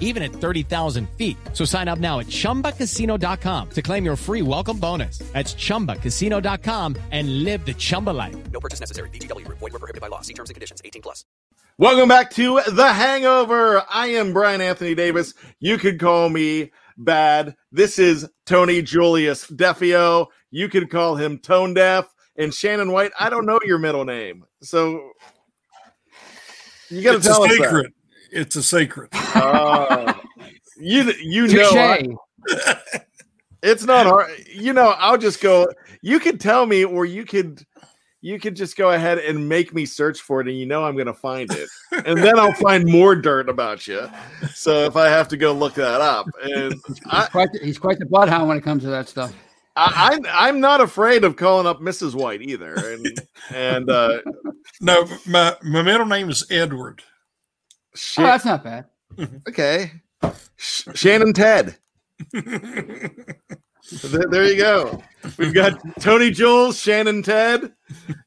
even at 30,000 feet. So sign up now at chumbacasino.com to claim your free welcome bonus. That's chumbacasino.com and live the Chumba life. No purchase necessary. VGW Group. Void were prohibited by law. See terms and conditions. 18 plus. Welcome back to The Hangover. I am Brian Anthony Davis. You could call me bad. This is Tony Julius Defeo. You could call him Tone Deaf. And Shannon White, I don't know your middle name. So you got to tell a us secret. It's a secret. Uh, you you know I- it's not hard. You know, I'll just go. You could tell me, or you could, you could just go ahead and make me search for it, and you know I'm going to find it, and then I'll find more dirt about you. So if I have to go look that up, and I, He's quite, the, he's quite the bloodhound when it comes to that stuff. I, I'm I'm not afraid of calling up Mrs. White either, and and uh, No, my my middle name is Edward. Oh, that's not bad. okay, Sh- Shannon Ted. there, there you go. We've got Tony Jules, Shannon Ted,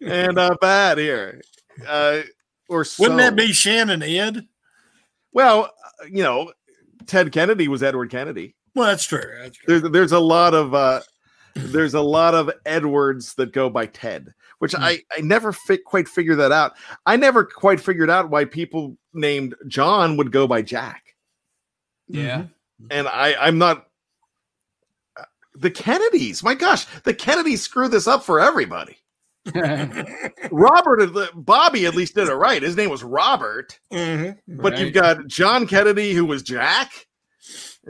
and uh, Bad here. Uh, or so. Wouldn't that be Shannon Ed? Well, uh, you know, Ted Kennedy was Edward Kennedy. Well, that's true. That's true. There's there's a lot of uh, there's a lot of Edwards that go by Ted, which I I never fi- quite figured that out. I never quite figured out why people named John would go by Jack, Yeah. and I I'm not. uh, The Kennedys, my gosh, the Kennedys screw this up for everybody. Robert, Bobby at least did it right. His name was Robert. Mhm. But Right. you've got John Kennedy, who was Jack.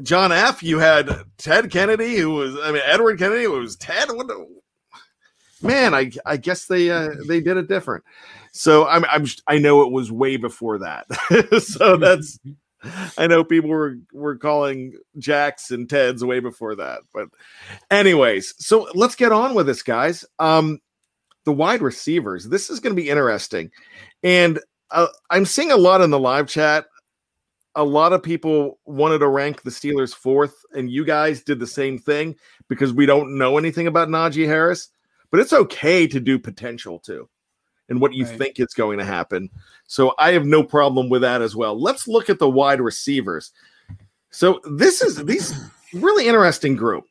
John F. You had Ted Kennedy, who was I mean Edward Kennedy, who was Ted. What the, man? I I guess they uh, they did it different. So I'm I'm I know it was way before that. so that's I know people were were calling Jacks and Teds way before that. But anyways, so let's get on with this, guys. Um, the wide receivers. This is going to be interesting, and uh, I'm seeing a lot in the live chat. A lot of people wanted to rank the Steelers fourth, and you guys did the same thing because we don't know anything about Najee Harris. But it's okay to do potential too, and what you Right. think is going to happen. So I have no problem with that as well. Let's look at the wide receivers. So this is these really interesting group.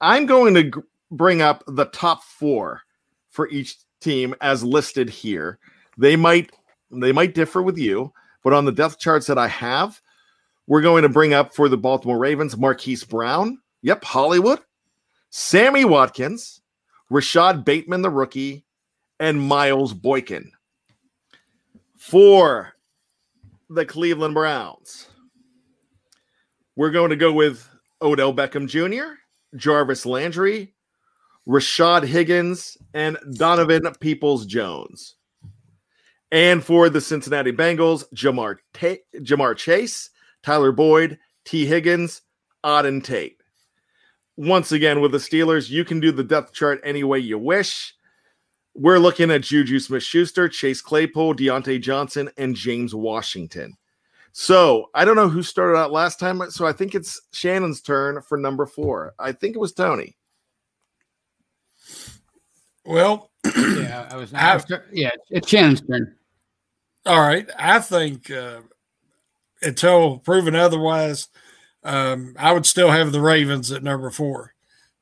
I'm going to gr- bring up the top four for each team as listed here. They might they might differ with you, but on the depth charts that I have, we're going to bring up for the Baltimore Ravens Marquise Brown. Yep, Hollywood, Sammy Watkins, Rashod Bateman, the rookie, and Miles Boykin. For the Cleveland Browns, we're going to go with Odell Beckham Jr., Jarvis Landry, Rashard Higgins, and Donovan Peoples Jones. And for the Cincinnati Bengals, Ja'Marr, Ja'Marr Chase, Tyler Boyd, Tee Higgins, Auden Tate. Once again, with the Steelers, you can do the depth chart any way you wish. We're looking at Juju Smith Schuster, Chase Claypool, Diontae Johnson, and James Washington. So I don't know who started out last time. So I think it's Shannon's turn for number four. I think it was Tony. Well, Yeah, I was. I yeah, it's Shannon's turn. all right. I think uh, until proven otherwise, um, I would still have the Ravens at number four.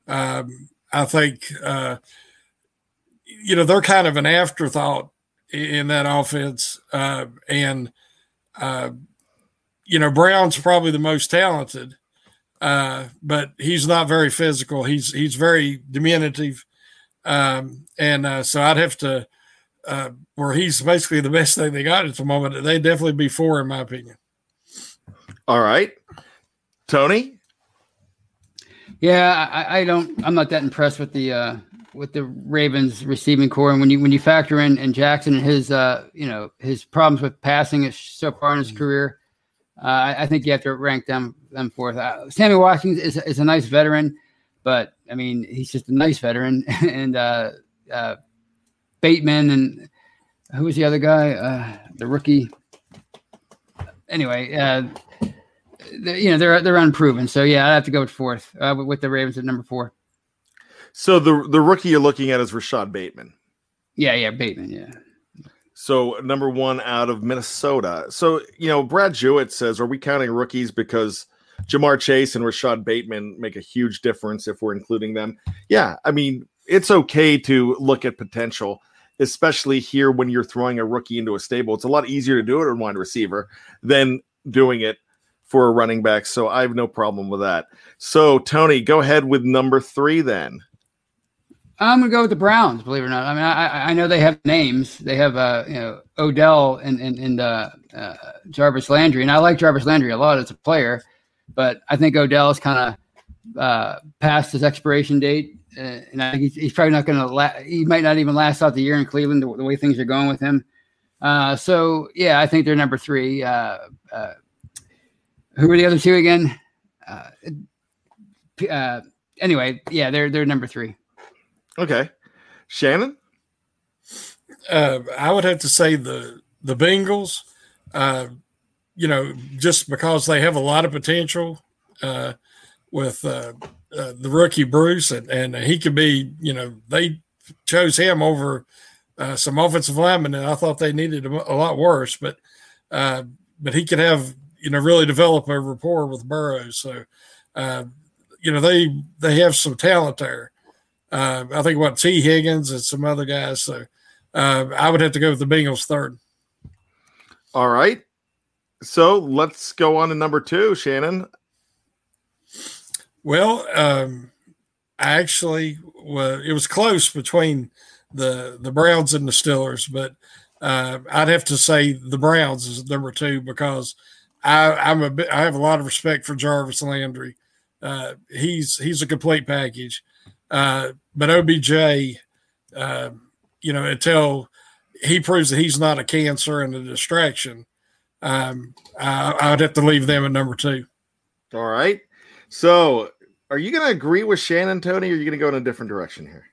Um, I think, uh, you know, they're kind of an afterthought in that offense. Uh, and, uh, you know, Brown's probably the most talented, uh, but he's not very physical. He's he's very diminutive, um, and uh, so I'd have to, uh, where he's basically the best thing they got at the moment. They'd definitely be four, in my opinion. All right. Tony? Yeah, I, I don't. I'm not that impressed with the uh, with the Ravens receiving core, and when you when you factor in and Jackson and his uh, you know his problems with passing so far in his career, uh, I, I think you have to rank them them fourth. Uh, Sammy Watkins is is a nice veteran, but I mean he's just a nice veteran, and uh, uh, Bateman and who was the other guy? Uh, the rookie. Anyway, uh, you know they're they're unproven. So yeah, I have to go with fourth uh, with, the Ravens at number four. So the the rookie you're looking at is Rashod Bateman. Yeah, yeah, Bateman. Yeah, So number one out of Minnesota. So you know, Brad Jewett says, "Are we counting rookies because Ja'Marr Chase and Rashod Bateman make a huge difference if we're including them?" Yeah, I mean, it's okay to look at potential, especially here when you're throwing a rookie into a stable. It's a lot easier to do it on wide receiver than doing it for a running back. So I have no problem with that. So Tony, go ahead with number three then. I'm gonna go with the Browns. Believe it or not, I mean I I- know they have names. They have uh you know Odell and and, and uh, uh, Jarvis Landry, and I like Jarvis Landry a lot as a player, but I think Odell is kind of uh, past his expiration date, uh, and I think he's, he's probably not to. La- he might not even last out the year in Cleveland the, the way things are going with him. Uh, so yeah, I think they're number three. Who are the other two again? Uh, uh, anyway, yeah, they're they're number three. Okay, Shannon. Uh, I would have to say the the Bengals. Uh, you know, just because they have a lot of potential uh, with uh, uh, the rookie Bruce, and, and he could be. You know, they chose him over uh, some offensive linemen, and I thought they needed a, a lot worse. But uh, but he could have you know really develop a rapport with Burrows. So uh, you know they they have some talent there. Uh, I think what Tee Higgins and some other guys. So uh, I would have to go with the Bengals third. All right. So let's go on to number two, Shannon. Well, um, I actually well, it was close between the the Browns and the Steelers, but uh, I'd have to say the Browns is number two because I, I'm a bit, I have a lot of respect for Jarvis Landry. Uh, he's he's a complete package, uh, but OBJ, uh, you know, until he proves that he's not a cancer and a distraction, um, I, I'd have to leave them at number two. All right. So are you going to agree with Shannon, Tony, or are you going to go in a different direction here?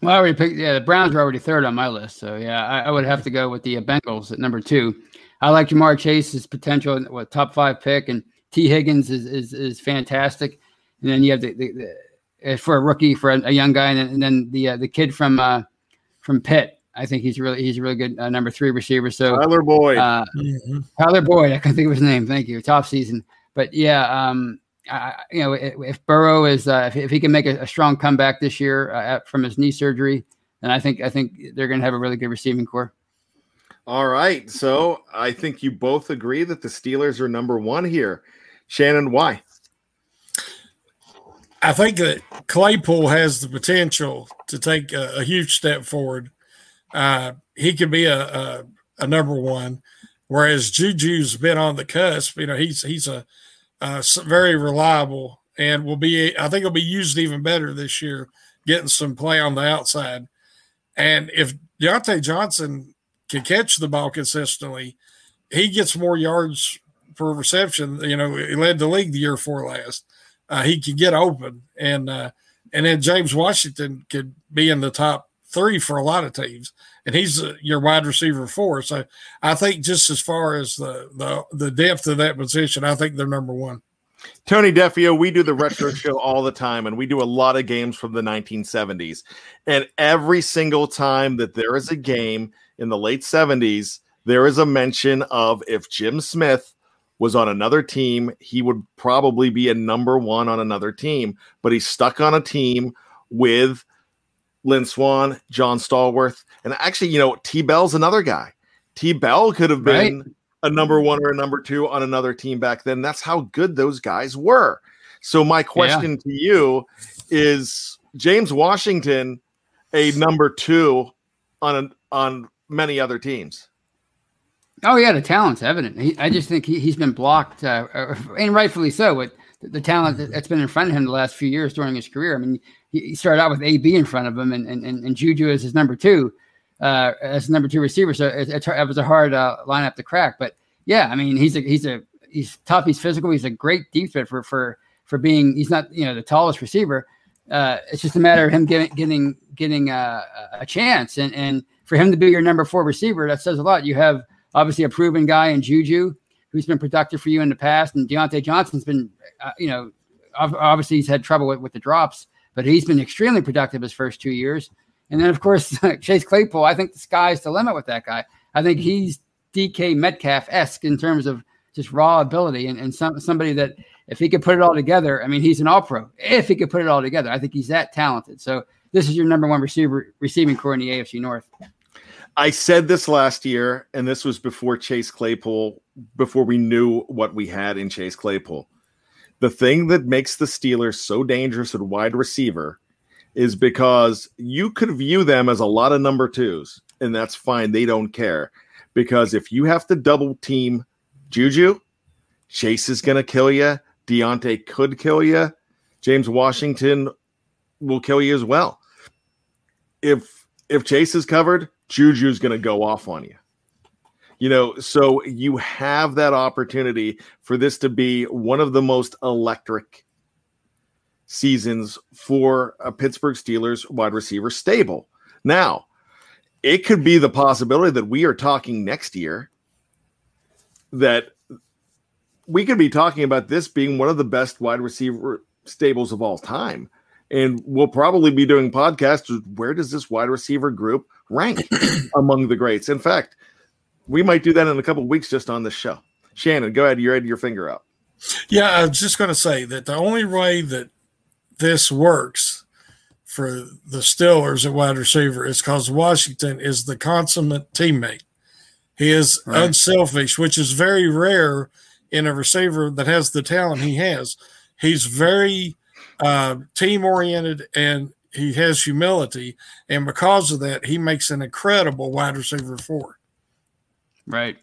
Well, I already picked. Yeah, the Browns are already third on my list. So yeah, I, I would have to go with the uh, Bengals at number two. I like Ja'Marr Chase's potential, what top five pick, and Tee Higgins is is, is fantastic. And then you have the, the, the uh, for a rookie, for a, a young guy, and then, and then the uh, the kid from uh, from Pitt. I think he's really he's a really good uh, number three receiver. So Tyler Boyd. uh, Tyler Boyd, I can think of his name. Thank you. Top season, but yeah, um, I, you know, if, if Burrow is uh, if, if he can make a, a strong comeback this year uh, at- from his knee surgery, then I think I think they're going to have a really good receiving core. All right. So I think you both agree that the Steelers are number one here. Shannon, why? I think that Claypool has the potential to take a, a huge step forward. Uh, he could be a, a, a number one, whereas Juju's been on the cusp. You know, he's he's a, a very reliable and will be. I think he'll be used even better this year getting some play on the outside. And if Diontae Johnson can catch the ball consistently, he gets more yards per reception. You know, he led the league the year before last. Uh, he could get open, and uh, and then James Washington could be in the top three for a lot of teams, and he's uh, your wide receiver four. So I think just as far as the the the depth of that position, I think they're number one. Tony Defeo, we do the retro show all the time, and we do a lot of games from the 1970s. And every single time that there is a game in the late 70s, there is a mention of if Jim Smith was on another team, he would probably be a number one on another team. But he's stuck on a team with Lynn Swann, John Stallworth, and actually, you know, T Bell's another guy. T Bell could have been. Right a number one or a number two on another team back then. That's how good those guys were. So my question yeah. to you is James Washington a number two on a, on many other teams? Oh yeah, the talent's evident. He, I just think he, has been blocked, uh, uh, and rightfully so. With the, talent that's been in front of him the last few years during his career. I mean, he, started out with AB in front of him, and and, and Juju as his number two uh, as number two receiver. So it, it, it was a hard uh, lineup to crack. But yeah, I mean, he's a he's a he's tough. He's physical. He's a great deep threat for for for being. He's not you know the tallest receiver. Uh, it's just a matter of him getting getting getting a, a chance, and and for him to be your number four receiver, that says a lot. You have obviously a proven guy in Juju who's been productive for you in the past, and Diontae Johnson's been, uh, you know, obviously he's had trouble with, with the drops, but he's been extremely productive his first two years. And then, of course, Chase Claypool, I think the sky's the limit with that guy. I think he's DK Metcalf esque in terms of just raw ability and, and some, somebody that, if he could put it all together, I mean, he's an all pro. If he could put it all together, I think he's that talented. So, this is your number one receiver receiving core in the AFC North. I said this last year, and this was before Chase Claypool, before we knew what we had in Chase Claypool. The thing that makes the Steelers so dangerous at wide receiver is because you could view them as a lot of number twos, and that's fine. They don't care. Because if you have to double team Juju, Chase is going to kill you. Diontae could kill you. James Washington will kill you as well. If if Chase is covered, Juju's going to go off on you. You know, so you have that opportunity for this to be one of the most electric seasons for a Pittsburgh Steelers wide receiver stable. Now, it could be the possibility that we are talking next year that we could be talking about this being one of the best wide receiver stables of all time. And we'll probably be doing podcasts. Where does this wide receiver group rank among the greats? In fact, we might do that in a couple weeks just on this show. Shannon, go ahead. You're ready your finger up? Yeah, I was just going to say that the only way that this works for the Steelers at wide receiver is because Washington is the consummate teammate. He is right. unselfish, which is very rare in a receiver that has the talent he has. He's very uh, team oriented and he has humility. And because of that, he makes an incredible wide receiver four. Right.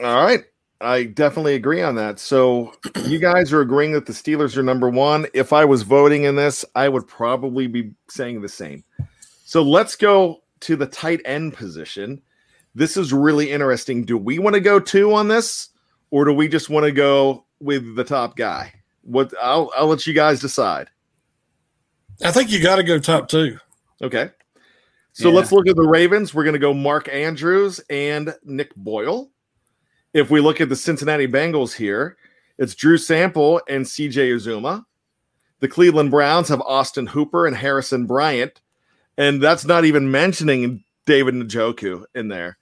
All right. I definitely agree on that. So you guys are agreeing that the Steelers are number one. If I was voting in this, I would probably be saying the same. So let's go to the tight end position. This is really interesting. Do we want to go two on this, or do we just want to go with the top guy? What I'll I'll let you guys decide. I think you got to go top two. Okay. So yeah. let's look at the Ravens. We're going to go Mark Andrews and Nick Boyle. If we look at the Cincinnati Bengals here, it's Drew Sample and CJ Uzomah. The Cleveland Browns have Austin Hooper and Harrison Bryant. And that's not even mentioning David Njoku in there.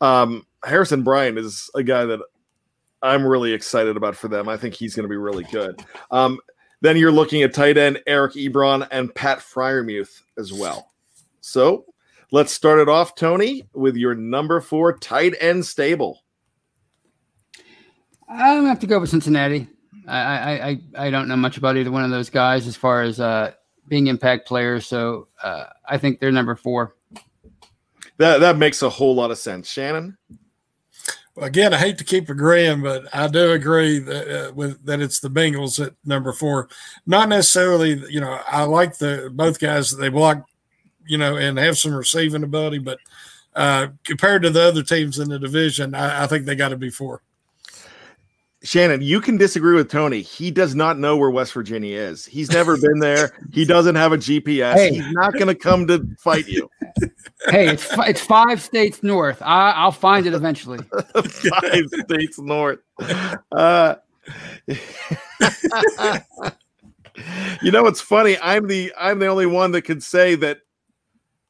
Um, Harrison Bryant is a guy that I'm really excited about for them. I think he's going to be really good. Um, then you're looking at tight end Eric Ebron and Pat Freiermuth as well. So let's start it off, Tony, with your number four tight end stable. I'm gonna have to go with Cincinnati. I, I I I don't know much about either one of those guys as far as uh, being impact players, so uh, I think they're number four. That that makes a whole lot of sense, Shannon. Again, I hate to keep agreeing, but I do agree that uh, with that it's the Bengals at number four. Not necessarily, you know, I like the both guys that they block, you know, and have some receiving ability, but uh, compared to the other teams in the division, I, I think they got to be four. Shannon, you can disagree with Tony. He does not know where West Virginia is. He's never been there. He doesn't have a GPS. Hey. He's not going to come to fight you. hey, it's it's five states north. I, I'll find it eventually. Five states north. Uh, you know what's funny? I'm the I'm the only one that can say that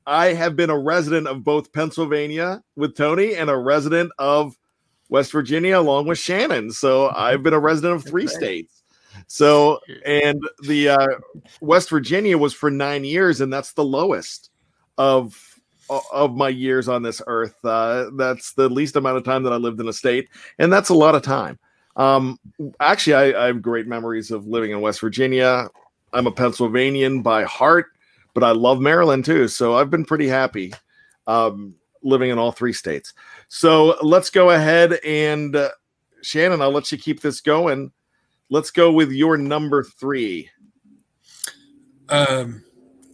I have been a resident of both Pennsylvania with Tony and a resident of West Virginia along with Shannon. So I've been a resident of three states. So and the uh, West Virginia was for nine years, and that's the lowest of of my years on this earth. Uh, that's the least amount of time that I lived in a state, and that's a lot of time. Um, actually, I, I have great memories of living in West Virginia. I'm a Pennsylvanian by heart, but I love Maryland too. So I've been pretty happy um, living in all three states. So let's go ahead and uh, Shannon, I'll let you keep this going. Let's go with your number three. Um,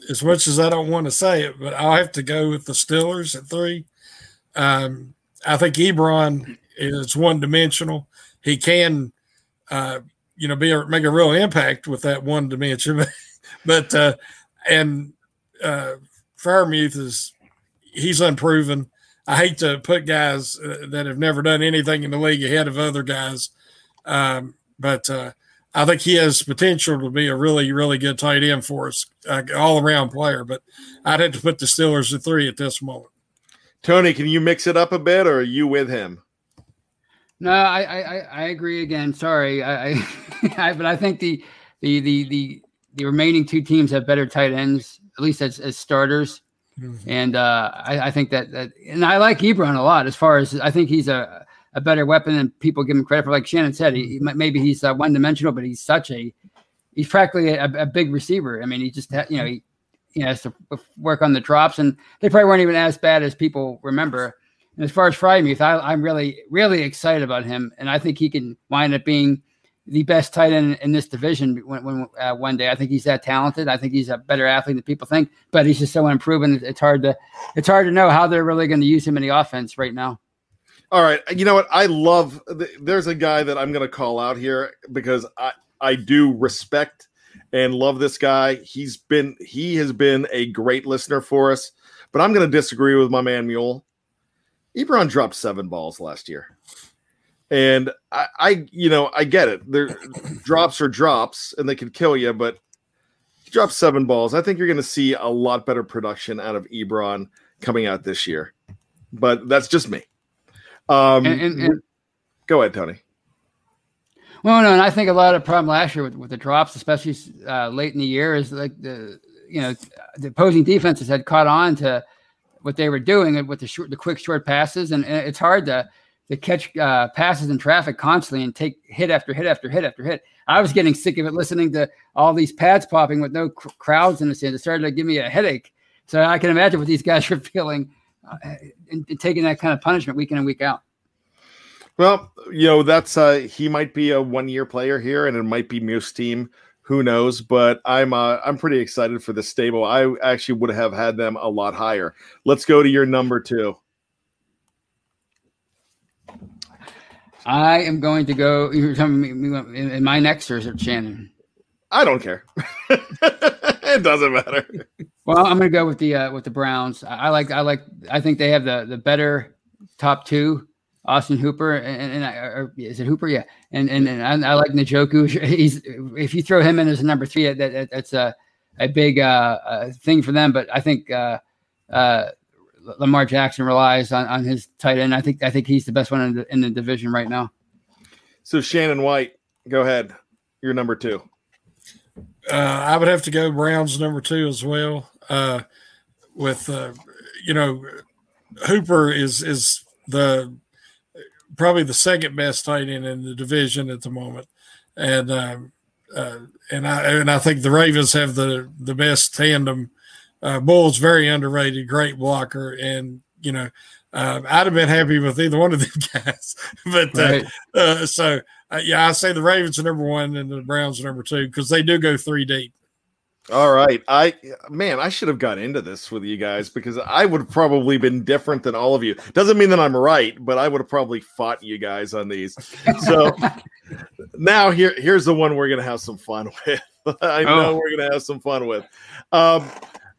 as much as I don't want to say it, but I'll have to go with the Steelers at three. Um, I think Ebron is one dimensional. He can, uh, you know, be a, make a real impact with that one dimension. but uh, and uh, Freiermuth is he's unproven. I hate to put guys uh, that have never done anything in the league ahead of other guys, um, but uh, I think he has potential to be a really, really good tight end for us, uh, all around player. But I'd have to put the Steelers at three at this moment. Tony, can you mix it up a bit, or are you with him? No, I I, I- I agree again. Sorry, I, I, I but I think the, the the the the remaining two teams have better tight ends, at least as, as starters. And uh, I, I think that, that and I like Ebron a lot as far as I think he's a, a better weapon than people give him credit for. Like Shannon said, he, maybe he's uh, one dimensional, but he's such a he's practically a, a big receiver. I mean, he just ha- you know he, he has to work on the drops, and they probably weren't even as bad as people remember. And as far as Freiermuth, I'm really, really excited about him, and I think he can wind up being the best tight end in this division when, when uh, one day. I think he's that talented. I think he's a better athlete than people think, but he's just so unproven. It's hard to, it's hard to know how they're really going to use him in the offense right now. All right, you know what? I love. th- There's a guy that I'm going to call out here because I I do respect and love this guy. He's been he has been a great listener for us, but I'm going to disagree with my man Mule. Ebron dropped seven balls last year, and I, I you know I get it. There drops are drops, and they can kill you, but he dropped seven balls. I think you're going to see a lot better production out of Ebron coming out this year, but that's just me. Um, And, and, and Go ahead, Tony. Well, no, and I think a lot of the problem last year with, with the drops, especially uh, late in the year, is like the you know the opposing defenses had caught on to what they were doing with the short, the quick short passes, and, and it's hard to to catch uh, passes in traffic constantly and take hit after hit after hit after hit. I was getting sick of it listening to all these pads popping with no cr- crowds in the stands. It started to give me a headache. So I can imagine what these guys are feeling uh, and, and taking that kind of punishment week in and week out. Well, you know, that's uh he might be a one year player here and it might be Muse team. Who knows? But I'm uh I'm pretty excited for the stable. I actually would have had them a lot higher. Let's go to your number two. I am going to go. You're telling me, in, my next, or is it Shannon? I don't care. it doesn't matter. Well, I'm going to go with the uh, with the Browns. I, I like. I like. I think they have the the better top two. Austin Hooper and, and I, or is it Hooper? Yeah, and and, and I, I like Njoku. He's if you throw him in as a number three, that, that that's a a big uh, uh, thing for them. But I think uh, uh, Lamar Jackson relies on, on his tight end. I think I think he's the best one in the, in the division right now. So Shannon White, go ahead. You're number two. Uh, I would have to go Browns number two as well. Uh, with uh, you know, Hooper is is the probably the second best tight end in the division at the moment, and um, uh, and I and I think the Ravens have the the best tandem. Uh, Boyle's very underrated, great blocker, and you know Um, I'd have been happy with either one of them guys. but uh, Right. uh, so, uh, yeah, I say the Ravens are number one and the Browns are number two because they do go three deep. All right. I man, I should have got into this with you guys because I would have probably been different than all of you. Doesn't mean that I'm right, but I would have probably fought you guys on these. So now here here's the one we're gonna have some fun with. I know Oh. we're gonna have some fun with. Um,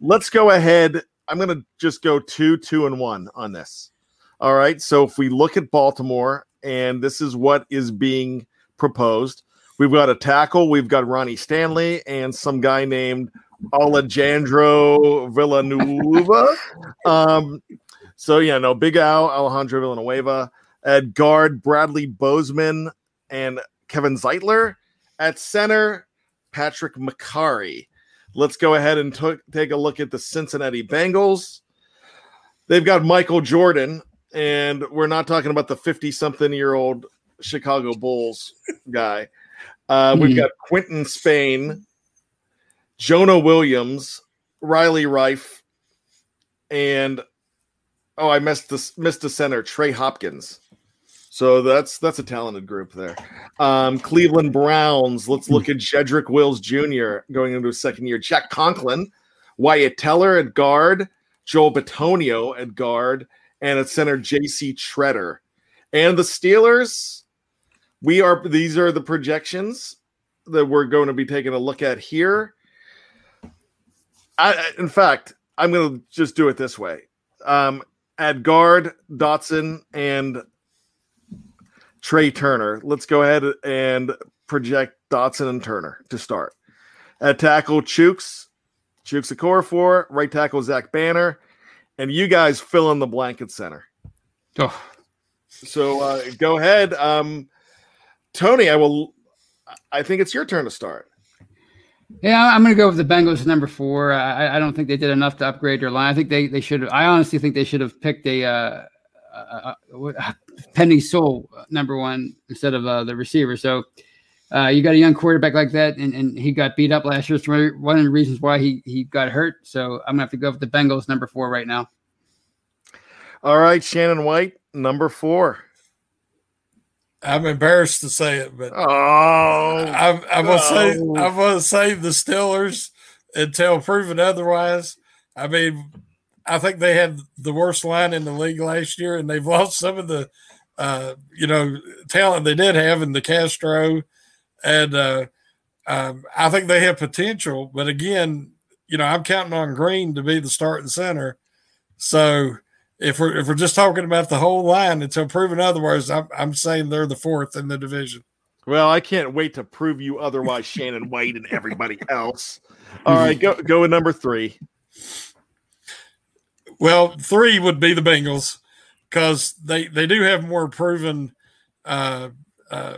let's go ahead. I'm gonna just go two, two, and one on this. All right. So if we look at Baltimore, and this is what is being proposed. We've got a tackle. We've got Ronnie Stanley and some guy named Alejandro Villanueva. um, so yeah, no, Big Al, Alejandro Villanueva. At guard, Bradley Bozeman and Kevin Zeitler. At center, Patrick Mekari. Let's go ahead and to- take a look at the Cincinnati Bengals. They've got Michael Jordan, and we're not talking about the 50 something year old Chicago Bulls guy. Uh, we've Mhm. got Quinton Spain, Jonah Williams, Riley Reiff, and oh, I missed this missed the center, Trey Hopkins. So that's that's a talented group there. Um, Cleveland Browns. Let's look at Jedrick Wills Jr. going into his second year. Jack Conklin, Wyatt Teller at guard, Joel Bitonio at guard, and at center J.C. Tretter. And the Steelers, we are these are the projections that we're going to be taking a look at here. I, in fact, I'm going to just do it this way. Um, at guard, Dotson and Trai Turner. Let's go ahead and project Dotson and Turner to start. At tackle, Chuks, Chuks Okorafor, right tackle, Zach Banner, and you guys fill in the blanket center. Oh, So uh, go ahead, um, Tony. I will. I think it's your turn to start. yeah, I'm going to go with the Bengals number four. I, I don't think they did enough to upgrade their line. I think they, they should. I honestly think they should have picked a, uh, uh, uh, Penei Sewell number one instead of uh, the receiver. So uh, you got a young quarterback like that, and, and he got beat up last year. It's one of the reasons why he he got hurt. So I'm gonna have to go with the Bengals number four right now. All right, Shannon White, number four. I'm embarrassed to say it, but Oh, I, I will say no. I will say the Steelers until proven otherwise. I mean, I think they had the worst line in the league last year, and they've lost some of the uh, you know talent they did have in the Castro, and uh, um, I think they have potential. But again, you know, I'm counting on Green to be the starting center. So if we're if we're just talking about the whole line until proven otherwise, I'm I'm saying they're the fourth in the division. well, I can't wait to prove you otherwise, Shannon White and everybody else. All right, go go with number three. Well, three would be the Bengals because they they do have more proven uh, uh,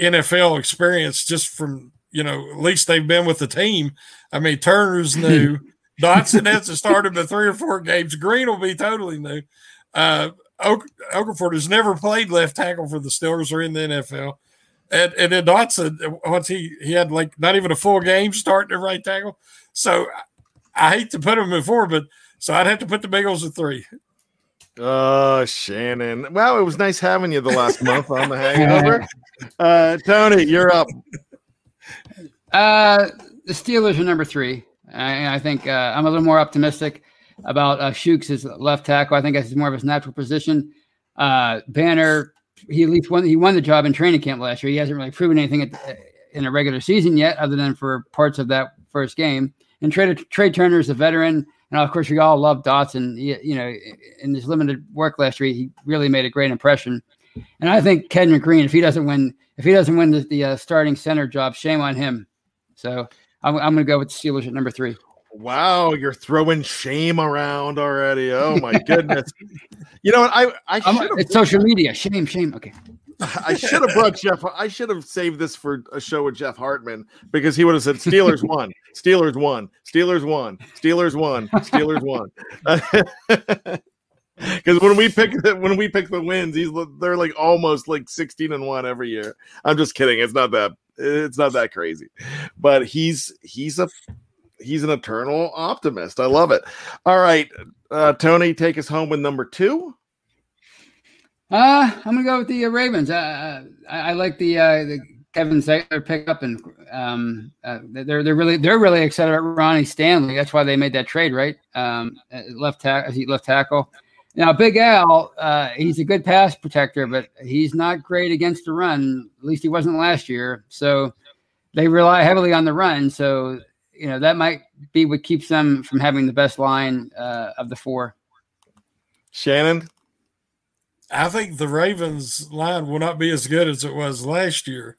NFL experience just from you know at least they've been with the team. I mean Turner's new, Dotson hasn't started but three or four games. Green will be totally new. Uh, Ok- Okafor has never played left tackle for the Steelers or in the NFL. And, and then Dotson, once he he had like not even a full game starting at right tackle. So I hate to put him in four, but so I'd have to put the Bengals at three. Oh, Shannon. Well, it was nice having you the last month on the Hangover. Uh, Tony, you're up. Uh, the Steelers are number three. I, I think uh, I'm a little more optimistic about uh, Shooks as left tackle. I think that's more of his natural position. Uh, Banner, he at least won. He won the job in training camp last year. He hasn't really proven anything at, in a regular season yet, other than for parts of that first game. And Trey, Trai Turner is a veteran, and of course, we all love Dotson. He, you know, in his limited work last year, he really made a great impression. And I think Kendrick Green, if he doesn't win, if he doesn't win the, the uh, starting center job, shame on him. So I'm, I'm going to go with the Steelers at number three. Wow, you're throwing shame around already. Oh my goodness. you know what? I, I it's social media. Shame, shame. Okay. I should have brought Jeff. I should have saved this for a show with Jeff Hartman because he would have said Steelers won, Steelers won, Steelers won, Steelers won, Steelers won. Because when we pick the, when we pick the wins, he's they're like almost like sixteen and one every year. I'm just kidding. It's not that it's not that crazy, but he's he's a he's an eternal optimist. I love it. All right, uh, Tony, take us home with number two. Uh, I'm gonna go with the uh, Ravens. Uh, I, I like the uh, the Kevin Zeitler pickup, and um, uh, they're they're really they're really excited about Ronnie Stanley. That's why they made that trade, right? Um, at left tackle, left tackle. Now, Big Al, uh, he's a good pass protector, but he's not great against the run. At least he wasn't last year. So they rely heavily on the run. So you know that might be what keeps them from having the best line uh, of the four. Shannon, I think the Ravens line will not be as good as it was last year.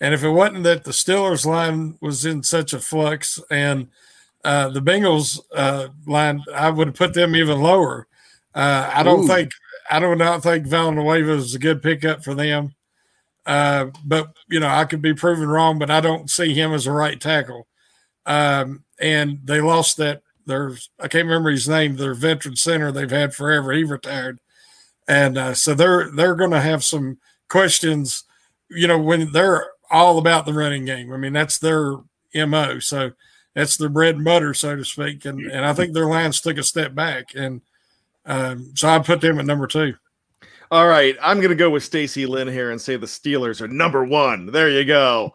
And if it wasn't that the Steelers line was in such a flux and uh, the Bengals uh, line, I would put them even lower. Uh, I don't Ooh. think I do not think Villanueva is a good pickup for them. Uh, but you know, I could be proven wrong, but I don't see him as a right tackle. Um, and they lost that. There's I can't remember his name. Their veteran center they've had forever. He retired, and uh, so they're they're going to have some questions. You know, when they're all about the running game. I mean, that's their mo. So that's their bread and butter, so to speak. And and I think their lines took a step back, and um, so I put them at number two. All right, I'm going to go with Stacy Lynn here and say the Steelers are number one. There you go.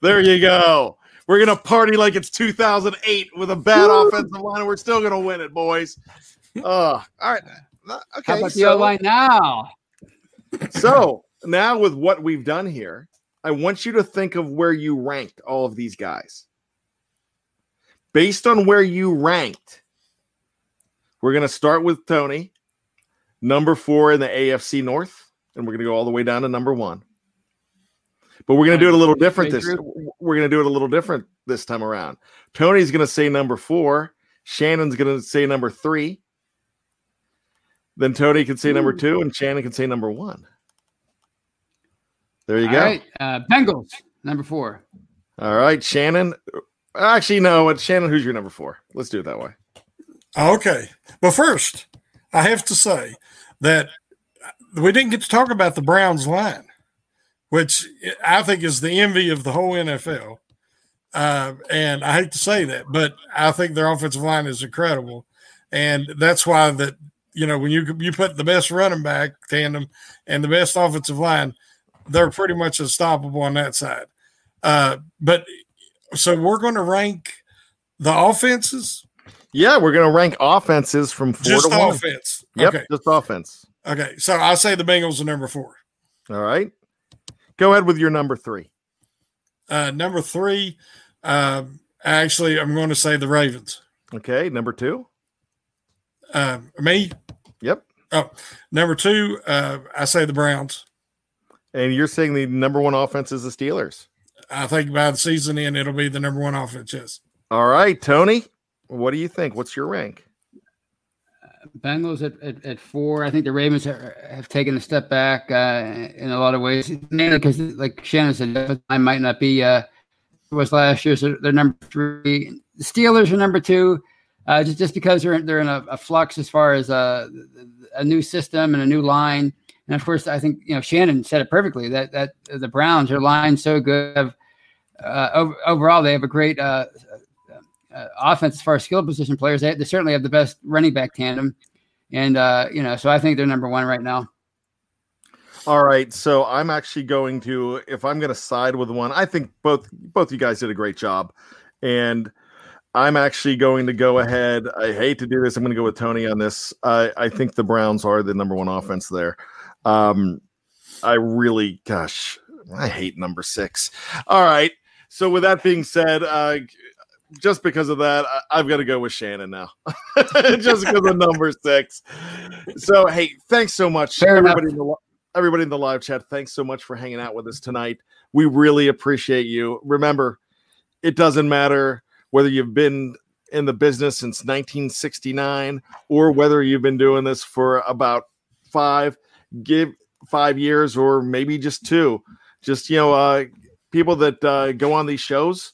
there you go. We're going to party like it's 2008 with a bad offensive line. and We're still going to win it, boys. Uh, all right. Okay. How about the so- O line now? so now with what we've done here, I want you to think of where you ranked all of these guys. Based on where you ranked, we're going to start with Tony, number four in the AFC North, and we're going to go all the way down to number one. But we're going to do it a little different this. We're going to do it a little different this time around. Tony's going to say number four. Shannon's going to say number three. Then Tony can say number two, and Shannon can say number one. There you All go. right, uh, Bengals number four. All right, Shannon. Actually, no. What Shannon? Who's your number four? Let's do it that way. Okay. But first, I have to say that we didn't get to talk about the Browns line, which I think is the envy of the whole NFL. Uh, and I hate to say that, but I think their offensive line is incredible. And that's why that, you know, when you you put the best running back tandem and the best offensive line, they're pretty much unstoppable on that side. Uh, but so we're going to rank the offenses, Yeah, we're gonna rank offenses from four just to one. offense. Yep, Okay. just offense. Okay, so I say the Bengals are number four. All right. Go ahead with your number three. Uh, number three, um, actually, I'm going to say the Ravens. Okay, number two. Uh, me, Yep. oh, number two, uh, I say the Browns. And you're saying the number one offense is the Steelers. I think by the season end, it'll be the number one offense. Yes. All right, Tony. What do you think? What's your rank? Bengals at, at, at four. I think the Ravens have, have taken a step back uh, in a lot of ways, mainly because, like Shannon said, I might not be uh, it was last year. So they're number three. The Steelers are number two, uh, just just because they're they're in a, a flux as far as uh, a new system and a new line. And of course, I think you know Shannon said it perfectly that that the Browns their line so good. Uh, over, overall, they have a great uh, uh, offense as far as skill position players. They, they certainly have the best running back tandem, and uh, you know, so I think they're number one right now. All right, so I'm actually going to if I'm going to side with one, I think both both you guys did a great job, and I'm actually going to go ahead. I hate to do this. I'm going to go with Tony on this. I I think the Browns are the number one offense there. Um, I really, gosh, I hate number six. All right, so with that being said, uh, just because of that, I, I've got to go with Shannon now, just because of number six. So hey, thanks so much, Fair enough. everybody. In the, everybody in the live chat, thanks so much for hanging out with us tonight. We really appreciate you. Remember, it doesn't matter whether you've been in the business since 1969 or whether you've been doing this for about five, give five years or maybe just two. Just you know, uh, people that uh, go on these shows.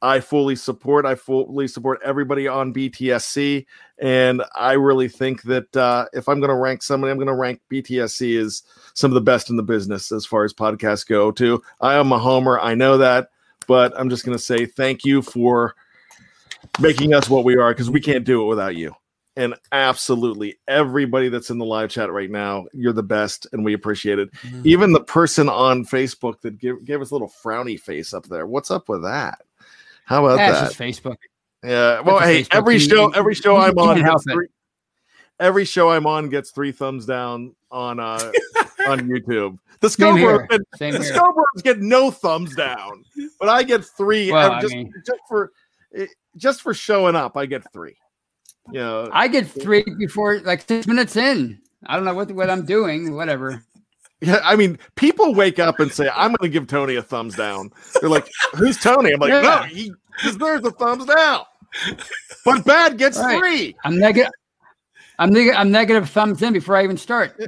I fully support. I fully support everybody on BTSC, and I really think that uh, if I'm going to rank somebody, I'm going to rank BTSC as some of the best in the business as far as podcasts go. Too, I am a homer. I know that, but I'm just going to say thank you for making us what we are because we can't do it without you. and absolutely everybody that's in the live chat right now. You're the best, and we appreciate it. Mm-hmm. Even the person on Facebook that gave, gave us a little frowny face up there. What's up with that? How about That's that? just Facebook. Yeah. Well, hey, Facebook. every You- show, every show you I'm on, three, every show I'm on gets three thumbs down on uh on YouTube. The Scobros get, the. Scobros get no thumbs down, but I get three. Well, uh, I just, mean- just for eh, just for showing up, I get three. You know, I get three before like six minutes in. I don't know what what I'm doing. Whatever. yeah, I mean, people wake up and say, "I'm going to give Tony a thumbs down." They're like, "Who's Tony?" I'm like, "No, Yeah. he deserves a thumbs down." But bad gets Right. three. I'm negative. I'm neg- I'm negative thumbs in before I even start.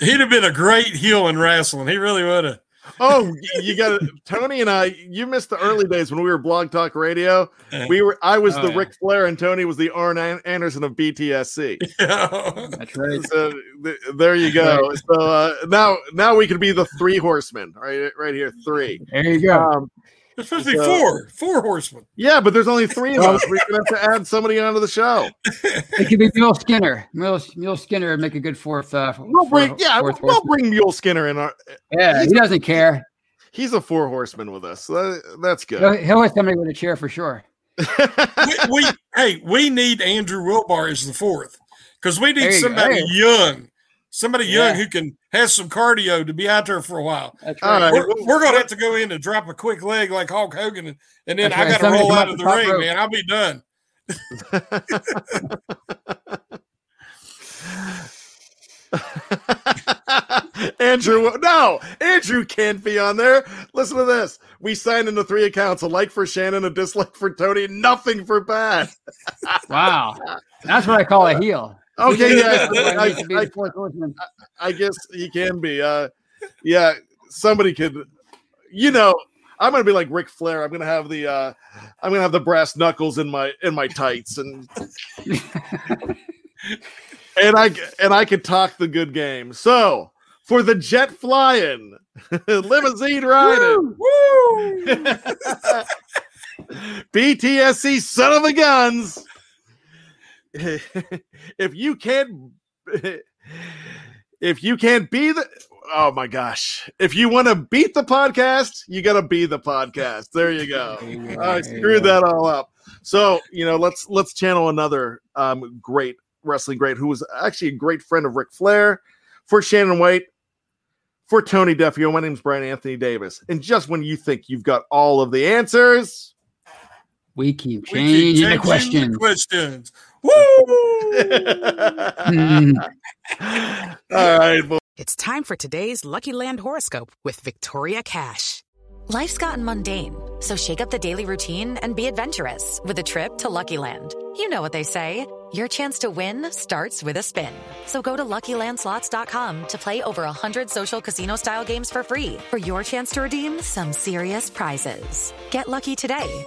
He'd have been a great heel in wrestling. He really would have. Oh, you got it. Tony and I. You missed the early days when we were Blog Talk Radio. We were. I was Oh, the yeah. Ric Flair, and Tony was the Arn Anderson of BTSC. That's right. So th- there you go. So uh, now, now we can be the three horsemen. Right, right here, three. There you go. Um, There's supposed to be four, four horsemen. yeah, but there's only three of us. We're gonna have to add somebody onto the show. It could be Mule Skinner. Mule, Mule Skinner would make a good fourth. Uh, We'll bring. fourth- Yeah, we'll, fourth we'll horseman. bring Mule Skinner in. Our. Yeah, he doesn't care. He's a four horseman with us. So that- that's He'll, good. he'll hit somebody with a chair for sure. We, we hey, we need Andrew Wilbar as the fourth because we need you go. somebody Hey. young, somebody young who can have some cardio to be out there for a while. That's All right. right. We're, we're gonna have to go in and drop a quick leg like Hulk Hogan, and, and then That's I right. got to roll out of the the ring, rope. man. I'll be done. Andrew, no, Andrew can't be on there. Listen to this. We signed into three accounts: a like for Shannon, a dislike for Tony, nothing for Pat. Wow, that's what I call a heel. Okay, yeah, I, he needs to be I- the fourth horseman. I guess he can be. Uh, yeah, somebody could. You know, I'm gonna be like Ric Flair. I'm gonna have the. Uh, I'm gonna have the brass knuckles in my in my tights and. and I and I could talk the good game. So for the jet flying, limousine riding, woo, BTSC son of a guns. if you can't, if you can't be the, oh my gosh, if you want to beat the podcast, you got to be the podcast. There you go. I screwed that all up. So you know, let's let's channel another um, great wrestling great who was actually a great friend of Ric Flair for Shannon White. For Tony Defeo, my name's Brian Anthony Davis. And just when you think you've got all of the answers, We keep We keep changing the changing questions. questions. Woo! All right, well, It's time for today's Lucky Land horoscope with Victoria Cash. Life's gotten mundane, so shake up the daily routine and be adventurous with a trip to Lucky Land. You know what they say. Your chance to win starts with a spin. So go to LuckyLandSlots.com to play over 100 social casino-style games for free for your chance to redeem some serious prizes. Get lucky today